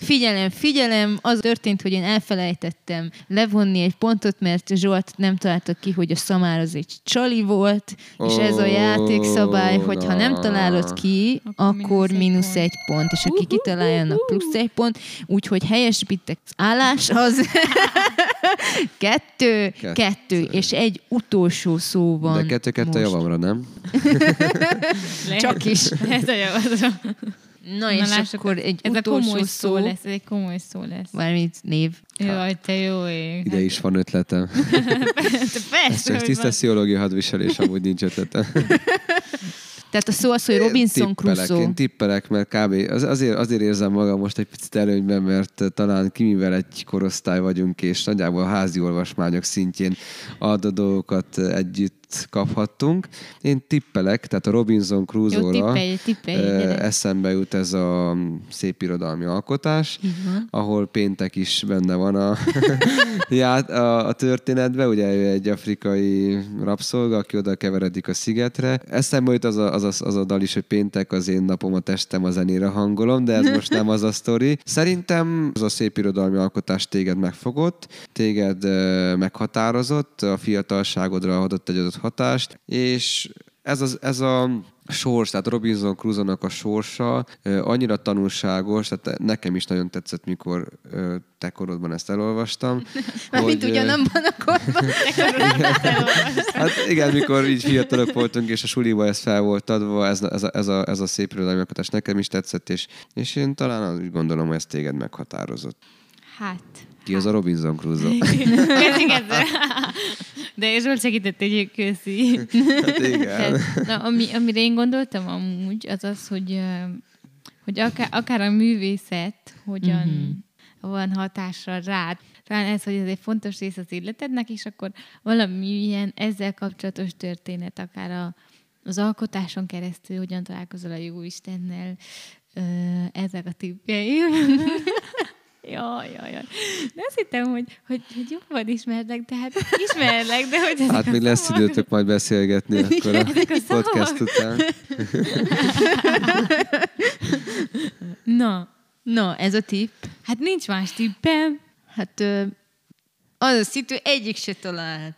S2: Figyelem, figyelem, az történt, hogy én elfelejtettem levonni egy pontot, mert Zsolt nem találta ki, hogy a szamár az egy csali volt, és ez a játékszabály, hogy ha nem találod ki,
S1: Akkor
S2: akkor
S1: mínusz egy pont.
S2: egy pont, és aki kitalálja, annak plusz egy pont, úgyhogy helyesbítek az állás az kettő,
S3: Kettő.
S2: kettő, és egy utolsó szó van
S3: De kettő-kettő javamra, nem?
S2: Csak is.
S1: Lehet a javadra.
S2: Na, és
S1: lássuk,
S2: akkor egy
S1: Ez a
S2: utolsó
S1: komoly
S2: szó,
S1: szó lesz, ez egy komoly szó lesz.
S2: valamit név.
S1: Jaj, te jó ég.
S3: Ide is van ötletem. Ez
S1: Persze,
S3: csak
S1: hogy
S3: tiszta
S1: van.
S3: pszichológia hadviselés, amúgy nincs ötletem.
S2: Tehát a szó az, hogy Robinson
S3: tippelek,
S2: Crusoe.
S3: Én tippelek, mert kb. Az, azért, azért érzem magam most egy picit előnyben, mert talán Kimivel egy korosztály vagyunk, és nagyjából a házi olvasmányok szintjén adó dolgokat együtt kaphattunk. Én tippelek, tehát a Robinson
S1: Jó,
S3: Crusoe-ra
S1: tippelj, tippelj,
S3: ö,
S1: gyere.
S3: eszembe jut ez a szép irodalmi alkotás,
S2: van.
S3: ahol péntek is benne van a, ját, a, a történetben, ugye ő egy afrikai rabszolga, aki oda keveredik a szigetre. Eszembe jut az a, az, a, az a dal is, hogy péntek az én napom, a testem a zenére hangolom, de ez most nem az a sztori. Szerintem az a szép irodalmi alkotás téged megfogott, téged ö, meghatározott, a fiatalságodra adott egy adott hatást, és ez, az, ez a sors, tehát Robinson Crusoe-nak a sorsa annyira tanulságos, tehát nekem is nagyon tetszett, mikor te korodban ezt elolvastam.
S2: Mármint
S3: hogy, ö,
S2: ugyanabban a korban.
S3: Hát igen, mikor így fiatalok voltunk, és a suliba ez fel volt adva, ez, ez, a, ez, a, ez a szép irodalmi nekem is tetszett, és, és én talán úgy gondolom, hogy ez téged meghatározott.
S1: Hát.
S3: Ki az a Robinson Crusoe?
S1: Köszi. De Zsolt segített egy köszi.
S3: Hát igen.
S1: Tehát, na, ami, amire én gondoltam amúgy, az az, hogy, hogy akár, akár a művészet hogyan uh-huh. van hatással rád. Talán ez, hogy ez egy fontos rész az életednek, és akkor valami ilyen ezzel kapcsolatos történet, akár a, az alkotáson keresztül, hogyan találkozol a jó Istennel, ezek a tippjeim. Jaj, jaj, jaj. De azt hittem, hogy, hogy, hogy jobban ismerlek, tehát ismerlek, de hogy
S3: Hát még lesz
S1: szavak-
S3: időtök majd beszélgetni akkor a
S1: a szavak.
S3: podcast után.
S1: Na,
S2: Na, ez a tipp.
S1: hát nincs más tippem.
S2: Hát az a szitu egyik se talált.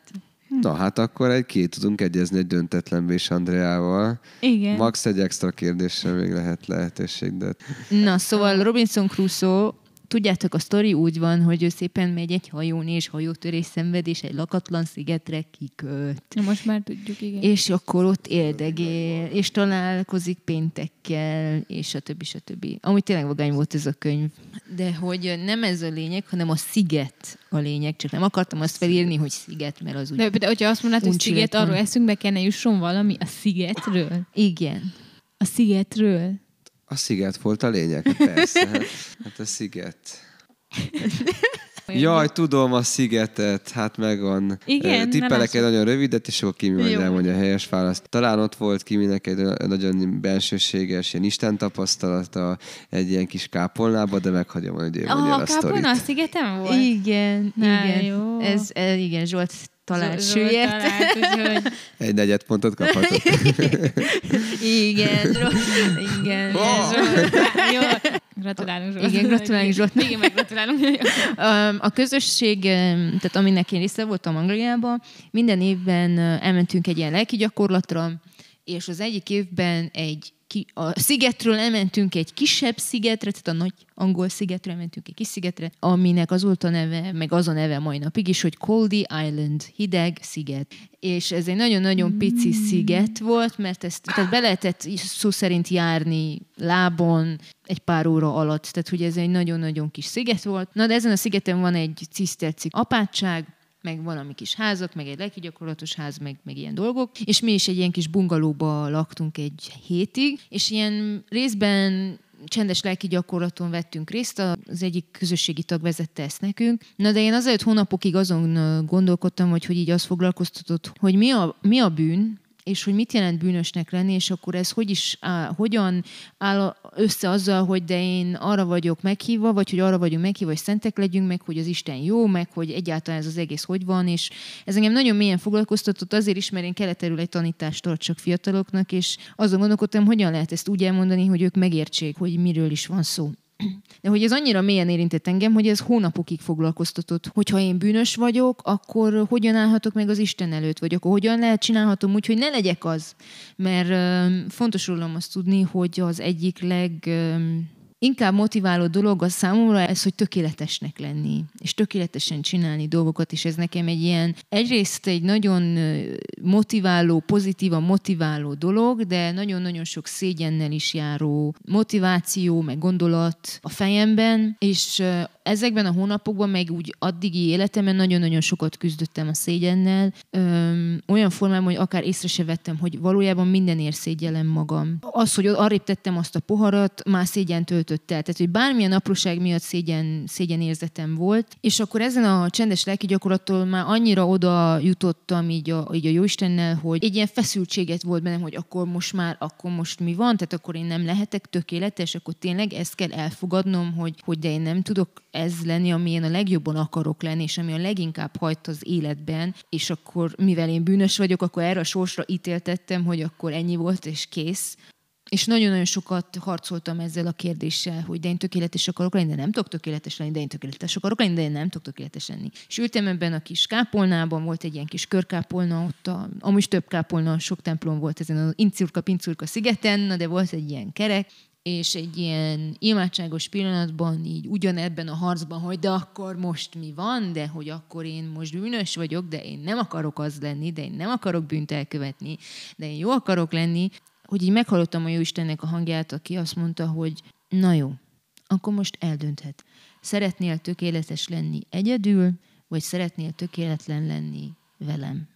S3: Na hát akkor egy két tudunk egyezni egy döntetlen és Andreával.
S1: Igen.
S3: Max egy extra kérdésre még lehet lehetőség, de
S2: Na, szóval Robinson Crusoe, tudjátok, a sztori úgy van, hogy ő szépen megy egy hajón, és hajótörés szenved, és egy lakatlan szigetre kiköt.
S1: Na, most már tudjuk, igen.
S2: És akkor ott éldegél, és találkozik péntekkel, és a többi, a többi. Amúgy tényleg vagány volt ez a könyv. De hogy nem ez a lényeg, hanem a sziget a lényeg. Csak nem akartam azt felírni, hogy sziget, mert az úgy...
S1: De, de hogyha azt mondod, hogy sziget, arról eszünkbe kellene jusson valami a szigetről.
S2: Igen.
S1: A szigetről.
S3: A sziget volt a lényeg. Hát Persze, hát, hát a sziget. Jaj, tudom a szigetet, hát megvan.
S1: Igen,
S3: Tippelek egy nagyon rövidet, és akkor Kimi majd
S2: Jó.
S3: elmondja a helyes választ. Talán ott volt Kiminek egy nagyon bensőséges, ilyen Isten tapasztalata egy ilyen kis kápolnába, de meghagyom, hogy ő mondja
S1: Ah,
S3: a
S1: Kápolna a
S3: sztorit.
S1: szigeten volt?
S2: Igen,
S1: Na,
S2: igen.
S1: jó.
S2: Ez, ez, igen, Zsolt talált
S1: Zsolt
S2: sülyet.
S1: talált, úgyhogy...
S3: Egy negyed pontot kaphatott.
S2: Igen, Zsolt. Igen.
S3: Oh!
S1: Zsolt, jó. Gratulálunk Zsolt.
S2: Igen, gratulálunk Zsoltnak.
S1: Igen, meg gratulálunk.
S2: A közösség, tehát aminek én része voltam Angliában, minden évben elmentünk egy ilyen lelki gyakorlatra, és az egyik évben egy ki, a szigetről elmentünk egy kisebb szigetre, tehát a nagy angol szigetre elmentünk egy kis szigetre, aminek az volt a neve, meg az a neve mai napig is, hogy Coldy Island, hideg sziget. És ez egy nagyon-nagyon pici mm. sziget volt, mert ezt tehát be lehetett szó szerint járni lábon, egy pár óra alatt. Tehát, hogy ez egy nagyon-nagyon kis sziget volt. Na, de ezen a szigeten van egy cisztercik apátság, meg valami kis házak, meg egy lelki gyakorlatos ház, meg, meg ilyen dolgok. És mi is egy ilyen kis bungalóba laktunk egy hétig, és ilyen részben csendes lelki gyakorlaton vettünk részt, az egyik közösségi tag vezette ezt nekünk. Na de én azért hónapokig azon gondolkodtam, hogy, hogy így azt foglalkoztatott, hogy mi a, mi a bűn, és hogy mit jelent bűnösnek lenni, és akkor ez hogy is, áll, hogyan áll össze azzal, hogy de én arra vagyok meghívva, vagy hogy arra vagyunk meghívva, hogy szentek legyünk, meg hogy az Isten jó, meg hogy egyáltalán ez az egész hogy van, és ez engem nagyon mélyen foglalkoztatott azért is, mert én keleterül egy tanítást tartsak fiataloknak, és azon gondolkodtam, hogyan lehet ezt úgy elmondani, hogy ők megértsék, hogy miről is van szó. De hogy ez annyira mélyen érintett engem, hogy ez hónapokig foglalkoztatott. Hogyha én bűnös vagyok, akkor hogyan állhatok meg az Isten előtt? Vagy akkor hogyan lehet csinálhatom úgy, hogy ne legyek az? Mert fontos rólam azt tudni, hogy az egyik leg inkább motiváló dolog a számomra ez, hogy tökéletesnek lenni, és tökéletesen csinálni dolgokat, és ez nekem egy ilyen, egyrészt egy nagyon motiváló, pozitívan motiváló dolog, de nagyon-nagyon sok szégyennel is járó motiváció, meg gondolat a fejemben, és ezekben a hónapokban, meg úgy addigi életemben nagyon-nagyon sokat küzdöttem a szégyennel, öm, olyan formában, hogy akár észre se vettem, hogy valójában mindenért szégyellem magam. Az, hogy arrébb tettem azt a poharat, már szégyen töltött el. Tehát, hogy bármilyen apróság miatt szégyen, szégyen érzetem volt, és akkor ezen a csendes lelki gyakorlattól már annyira oda jutottam így a, így a Jóistennel, hogy egy ilyen feszültséget volt bennem, hogy akkor most már, akkor most mi van, tehát akkor én nem lehetek tökéletes, akkor tényleg ezt kell elfogadnom, hogy, hogy de én nem tudok ez lenni, ami én a legjobban akarok lenni, és ami a leginkább hajt az életben, és akkor, mivel én bűnös vagyok, akkor erre a sorsra ítéltettem, hogy akkor ennyi volt, és kész. És nagyon-nagyon sokat harcoltam ezzel a kérdéssel, hogy de én tökéletes akarok lenni, de nem tudok tökéletes lenni, de én tökéletes akarok lenni, de én nem tudok tökéletes lenni. És ültem ebben a kis kápolnában, volt egy ilyen kis körkápolna, ott a, amúgy több kápolna, sok templom volt ezen az incurka pincurka szigeten, de volt egy ilyen kerek, és egy ilyen imádságos pillanatban így ugyanebben a harcban, hogy de akkor most mi van, de hogy akkor én most bűnös vagyok, de én nem akarok az lenni, de én nem akarok bűnt elkövetni, de én jó akarok lenni, hogy így meghallottam a Jóistennek a hangját, aki azt mondta, hogy na jó, akkor most eldönthet. Szeretnél tökéletes lenni egyedül, vagy szeretnél tökéletlen lenni velem?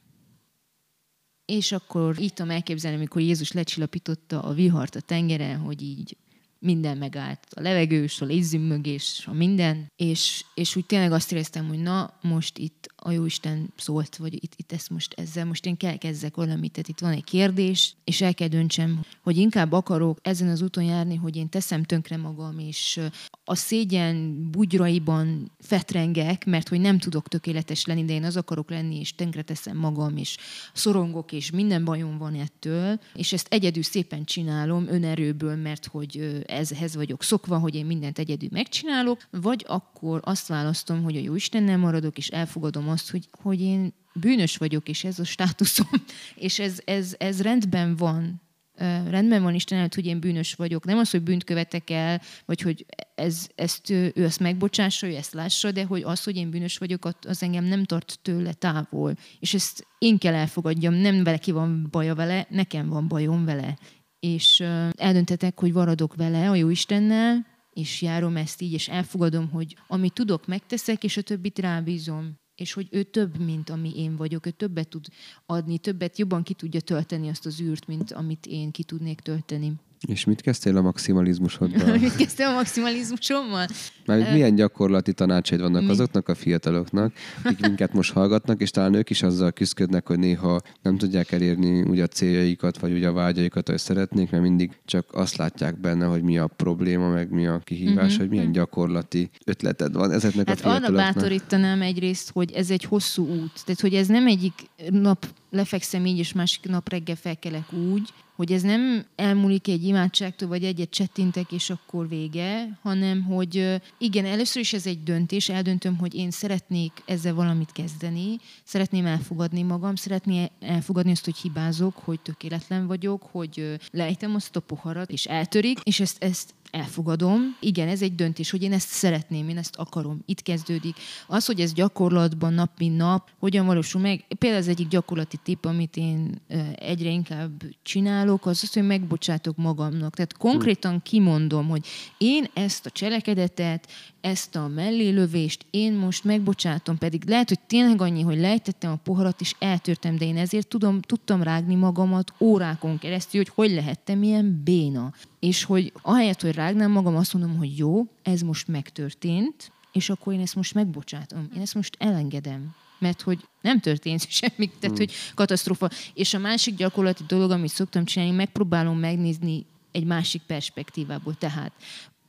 S2: És akkor így tudom elképzelni, amikor Jézus lecsillapította a vihart a tengeren, hogy így minden megállt. A levegős, a lézzümmögés, a minden. És, és úgy tényleg azt éreztem, hogy na, most itt a Jóisten szólt, vagy itt, itt ezt most ezzel, most én kell kezdek valamit, tehát itt van egy kérdés, és el kell döntsem, hogy inkább akarok ezen az úton járni, hogy én teszem tönkre magam, és a szégyen bugyraiban fetrengek, mert hogy nem tudok tökéletes lenni, de én az akarok lenni, és tönkre teszem magam, és szorongok, és minden bajom van ettől, és ezt egyedül szépen csinálom önerőből, mert hogy ezhez vagyok szokva, hogy én mindent egyedül megcsinálok, vagy akkor azt választom, hogy a jó Istennel maradok, és elfogadom azt, hogy, hogy én bűnös vagyok, és ez a státuszom, és ez, ez, ez rendben van, rendben van Isten előtt, hogy én bűnös vagyok. Nem az, hogy bűnt követek el, vagy hogy ez, ezt ő, ezt megbocsássa, ő ezt lássa, de hogy az, hogy én bűnös vagyok, az engem nem tart tőle távol. És ezt én kell elfogadjam, nem vele ki van baja vele, nekem van bajom vele. És eldöntetek, hogy varadok vele, a jó Istennel, és járom ezt így, és elfogadom, hogy amit tudok, megteszek, és a többit rábízom és hogy ő több, mint ami én vagyok, ő többet tud adni, többet jobban ki tudja tölteni azt az űrt, mint amit én ki tudnék tölteni.
S3: És mit kezdtél a maximalizmusoddal?
S2: mit kezdtél a maximalizmusommal?
S3: Mert milyen gyakorlati tanácsaid vannak Mi? azoknak a fiataloknak, akik minket most hallgatnak, és talán ők is azzal küzdködnek, hogy néha nem tudják elérni úgy a céljaikat, vagy úgy a vágyaikat, hogy szeretnék, mert mindig csak azt látják benne, hogy mi a probléma, meg mi a kihívás, uh-huh. hogy milyen gyakorlati ötleted van ezeknek hát a fiataloknak.
S2: arra bátorítanám egyrészt, hogy ez egy hosszú út. Tehát, hogy ez nem egyik nap lefekszem így, és másik nap reggel felkelek úgy, hogy ez nem elmúlik egy imádságtól, vagy egyet csettintek, és akkor vége, hanem hogy igen, először is ez egy döntés, eldöntöm, hogy én szeretnék ezzel valamit kezdeni, szeretném elfogadni magam, szeretném elfogadni azt, hogy hibázok, hogy tökéletlen vagyok, hogy lejtem azt a poharat, és eltörik, és ezt, ezt elfogadom. Igen, ez egy döntés, hogy én ezt szeretném, én ezt akarom. Itt kezdődik. Az, hogy ez gyakorlatban nap mint nap, hogyan valósul meg. Például az egyik gyakorlati tipp, amit én egyre inkább csinálok, az az, hogy megbocsátok magamnak. Tehát konkrétan kimondom, hogy én ezt a cselekedetet, ezt a mellélövést én most megbocsátom, pedig lehet, hogy tényleg annyi, hogy lejtettem a poharat, és eltörtem, de én ezért tudom, tudtam rágni magamat órákon keresztül, hogy hogy lehettem ilyen béna. És hogy ahelyett, hogy rágnám magam, azt mondom, hogy jó, ez most megtörtént, és akkor én ezt most megbocsátom. Én ezt most elengedem mert hogy nem történt semmi, tehát hogy katasztrófa. És a másik gyakorlati dolog, amit szoktam csinálni, megpróbálom megnézni egy másik perspektívából. Tehát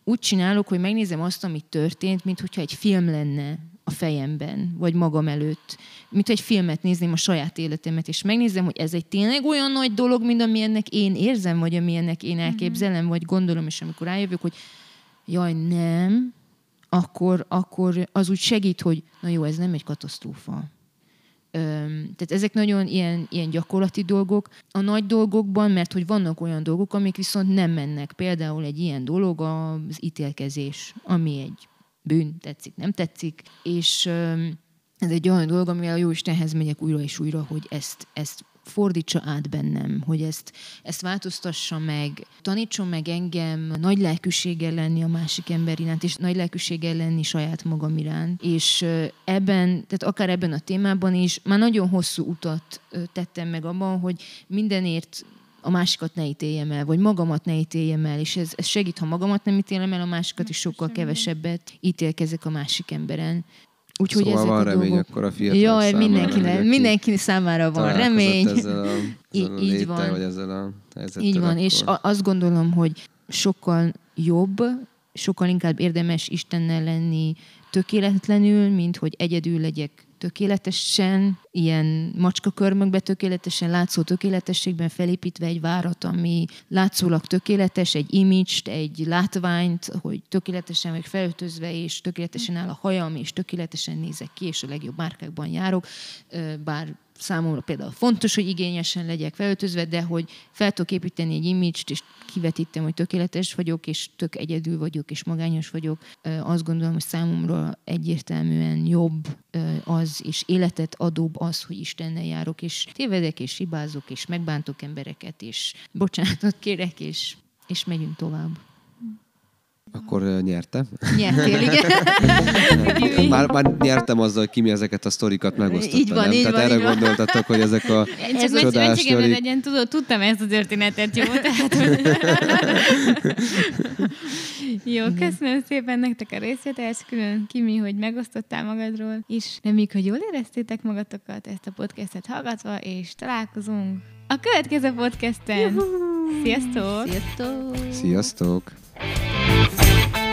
S2: úgy csinálok, hogy megnézem azt, amit történt, mint hogyha egy film lenne a fejemben, vagy magam előtt. Mint egy filmet nézném a saját életemet, és megnézem, hogy ez egy tényleg olyan nagy dolog, mint amilyennek én érzem, vagy amilyennek én elképzelem, vagy gondolom, és amikor rájövök, hogy jaj, nem, akkor, akkor az úgy segít, hogy na jó, ez nem egy katasztrófa tehát ezek nagyon ilyen, ilyen gyakorlati dolgok. A nagy dolgokban, mert hogy vannak olyan dolgok, amik viszont nem mennek. Például egy ilyen dolog az ítélkezés, ami egy bűn, tetszik, nem tetszik, és ez egy olyan dolog, amivel a Jóistenhez megyek újra és újra, hogy ezt, ezt fordítsa át bennem, hogy ezt, ezt változtassa meg, tanítson meg engem nagy lelkűséggel lenni a másik ember iránt, és nagy lelkűséggel lenni saját magam iránt. És ebben, tehát akár ebben a témában is, már nagyon hosszú utat tettem meg abban, hogy mindenért a másikat ne ítéljem el, vagy magamat ne ítéljem el, és ez, ez segít, ha magamat nem ítélem el, a másikat is sokkal kevesebbet ítélkezek a másik emberen.
S3: Úgyhogy szóval ezek van a remény dolgok... akkor a fiatal
S2: Jaj, mindenkinek, mindenki számára van remény.
S3: Ezzel a, ezzel a így léte, van. Vagy ezzel a
S2: Így van, akkor. és azt gondolom, hogy sokkal jobb, sokkal inkább érdemes Istennel lenni tökéletlenül, mint hogy egyedül legyek tökéletesen, ilyen macskakörmökbe tökéletesen látszó tökéletességben felépítve egy várat, ami látszólag tökéletes, egy image egy látványt, hogy tökéletesen vagy felöltözve, és tökéletesen áll a hajam, és tökéletesen nézek ki, és a legjobb márkákban járok, bár számomra például fontos, hogy igényesen legyek felöltözve, de hogy fel tudok építeni egy image és kivetítem, hogy tökéletes vagyok, és tök egyedül vagyok, és magányos vagyok. Azt gondolom, hogy számomra egyértelműen jobb az, és életet adóbb az, hogy Istennel járok, és tévedek, és hibázok, és megbántok embereket, és bocsánatot kérek, és, és megyünk tovább.
S3: Akkor nyerte.
S2: Nyertél, igen.
S3: már, már nyertem azzal, hogy Kimi ezeket a sztorikat megosztotta. Így van, nem? így Tehát van, erre így gondoltatok, hogy ezek a
S1: Ez csodás sztorik. legyen, tudod, tudtam ezt a történetet, jó? Tehát, jó, köszönöm szépen nektek a részvételt, külön Kimi, hogy megosztottál magadról, és reméljük, hogy jól éreztétek magatokat ezt a podcastet hallgatva, és találkozunk a következő podcasten. Sziasztok!
S2: Sziasztok!
S3: Sziasztok! Thank you.